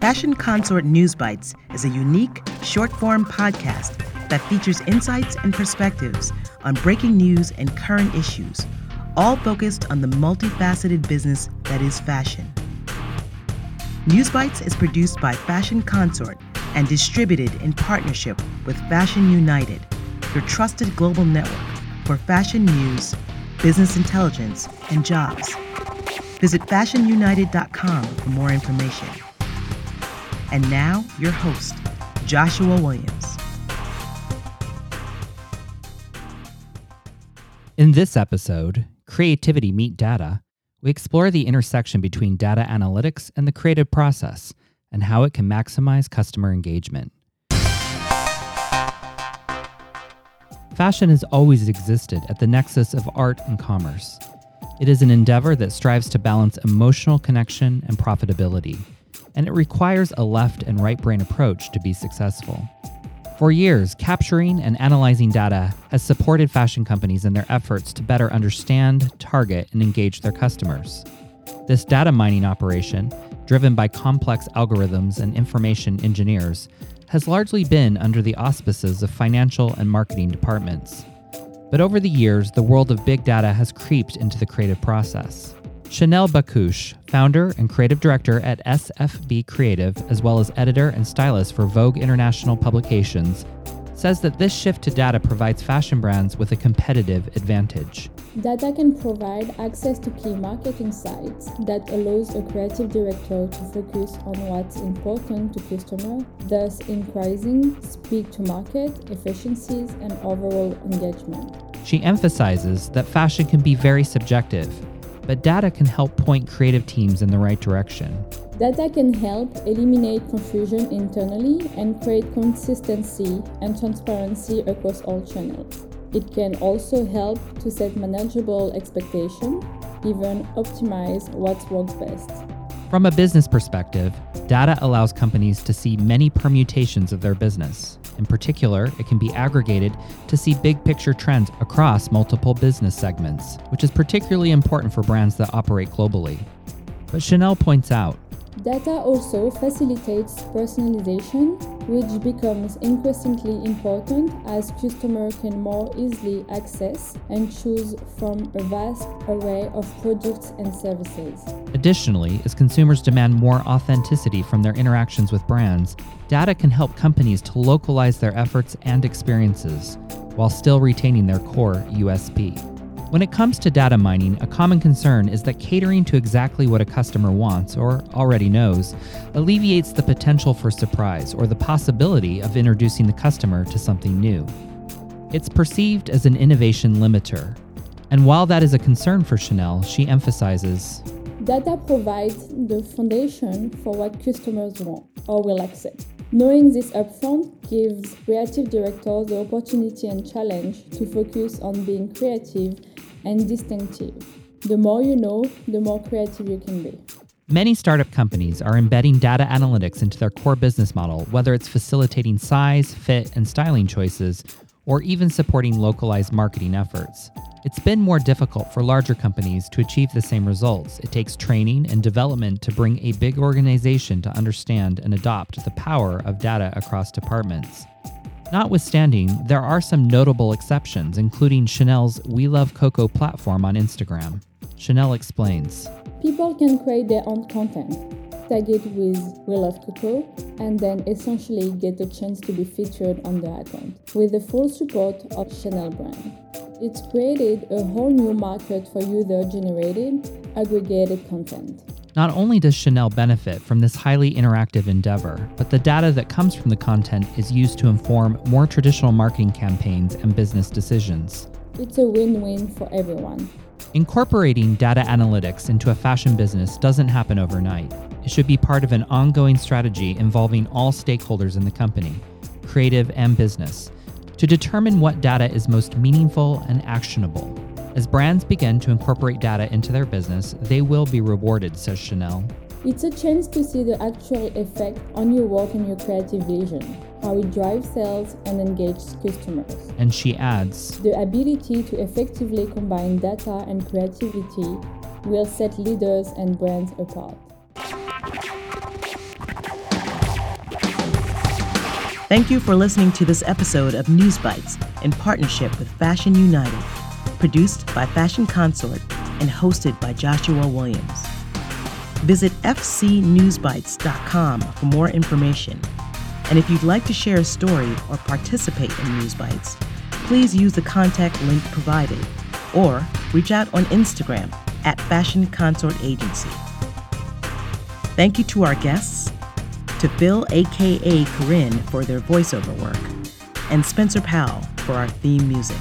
Fashion Consort News Bites is a unique, short form podcast that features insights and perspectives on breaking news and current issues, all focused on the multifaceted business that is fashion. News Bites is produced by Fashion Consort and distributed in partnership with Fashion United, your trusted global network for fashion news, business intelligence, and jobs. Visit fashionunited.com for more information. And now, your host, Joshua Williams. In this episode, Creativity Meet Data, we explore the intersection between data analytics and the creative process and how it can maximize customer engagement. Fashion has always existed at the nexus of art and commerce. It is an endeavor that strives to balance emotional connection and profitability, and it requires a left and right brain approach to be successful. For years, capturing and analyzing data has supported fashion companies in their efforts to better understand, target, and engage their customers. This data mining operation, driven by complex algorithms and information engineers, has largely been under the auspices of financial and marketing departments. But over the years, the world of big data has creeped into the creative process. Chanel Bakouche, founder and creative director at SFB Creative, as well as editor and stylist for Vogue International Publications, says that this shift to data provides fashion brands with a competitive advantage. Data can provide access to key marketing insights that allows a creative director to focus on what's important to customers, thus increasing speed to market, efficiencies, and overall engagement. She emphasizes that fashion can be very subjective, but data can help point creative teams in the right direction. Data can help eliminate confusion internally and create consistency and transparency across all channels. It can also help to set manageable expectations, even optimize what works best. From a business perspective, data allows companies to see many permutations of their business. In particular, it can be aggregated to see big picture trends across multiple business segments, which is particularly important for brands that operate globally. But Chanel points out Data also facilitates personalization, which becomes increasingly important as customers can more easily access and choose from a vast array of products and services. Additionally, as consumers demand more authenticity from their interactions with brands, data can help companies to localize their efforts and experiences while still retaining their core USP. When it comes to data mining, a common concern is that catering to exactly what a customer wants or already knows alleviates the potential for surprise or the possibility of introducing the customer to something new. It's perceived as an innovation limiter. And while that is a concern for Chanel, she emphasizes Data provides the foundation for what customers want or will accept. Knowing this upfront gives creative directors the opportunity and challenge to focus on being creative and distinctive. The more you know, the more creative you can be. Many startup companies are embedding data analytics into their core business model, whether it's facilitating size, fit, and styling choices, or even supporting localized marketing efforts. It's been more difficult for larger companies to achieve the same results. It takes training and development to bring a big organization to understand and adopt the power of data across departments. Notwithstanding, there are some notable exceptions, including Chanel's We Love Coco platform on Instagram. Chanel explains People can create their own content, tag it with We Love Coco, and then essentially get a chance to be featured on their account with the full support of Chanel brand. It's created a whole new market for user generated, aggregated content. Not only does Chanel benefit from this highly interactive endeavor, but the data that comes from the content is used to inform more traditional marketing campaigns and business decisions. It's a win win for everyone. Incorporating data analytics into a fashion business doesn't happen overnight. It should be part of an ongoing strategy involving all stakeholders in the company, creative and business, to determine what data is most meaningful and actionable. As brands begin to incorporate data into their business, they will be rewarded, says Chanel. It's a chance to see the actual effect on your work and your creative vision, how it drives sales and engages customers. And she adds The ability to effectively combine data and creativity will set leaders and brands apart. Thank you for listening to this episode of News Bites in partnership with Fashion United, produced by Fashion Consort and hosted by Joshua Williams. Visit fcnewsbites.com for more information. And if you'd like to share a story or participate in News Bites, please use the contact link provided or reach out on Instagram at Fashion Consort Agency. Thank you to our guests, to Phil, aka Corinne, for their voiceover work, and Spencer Powell for our theme music.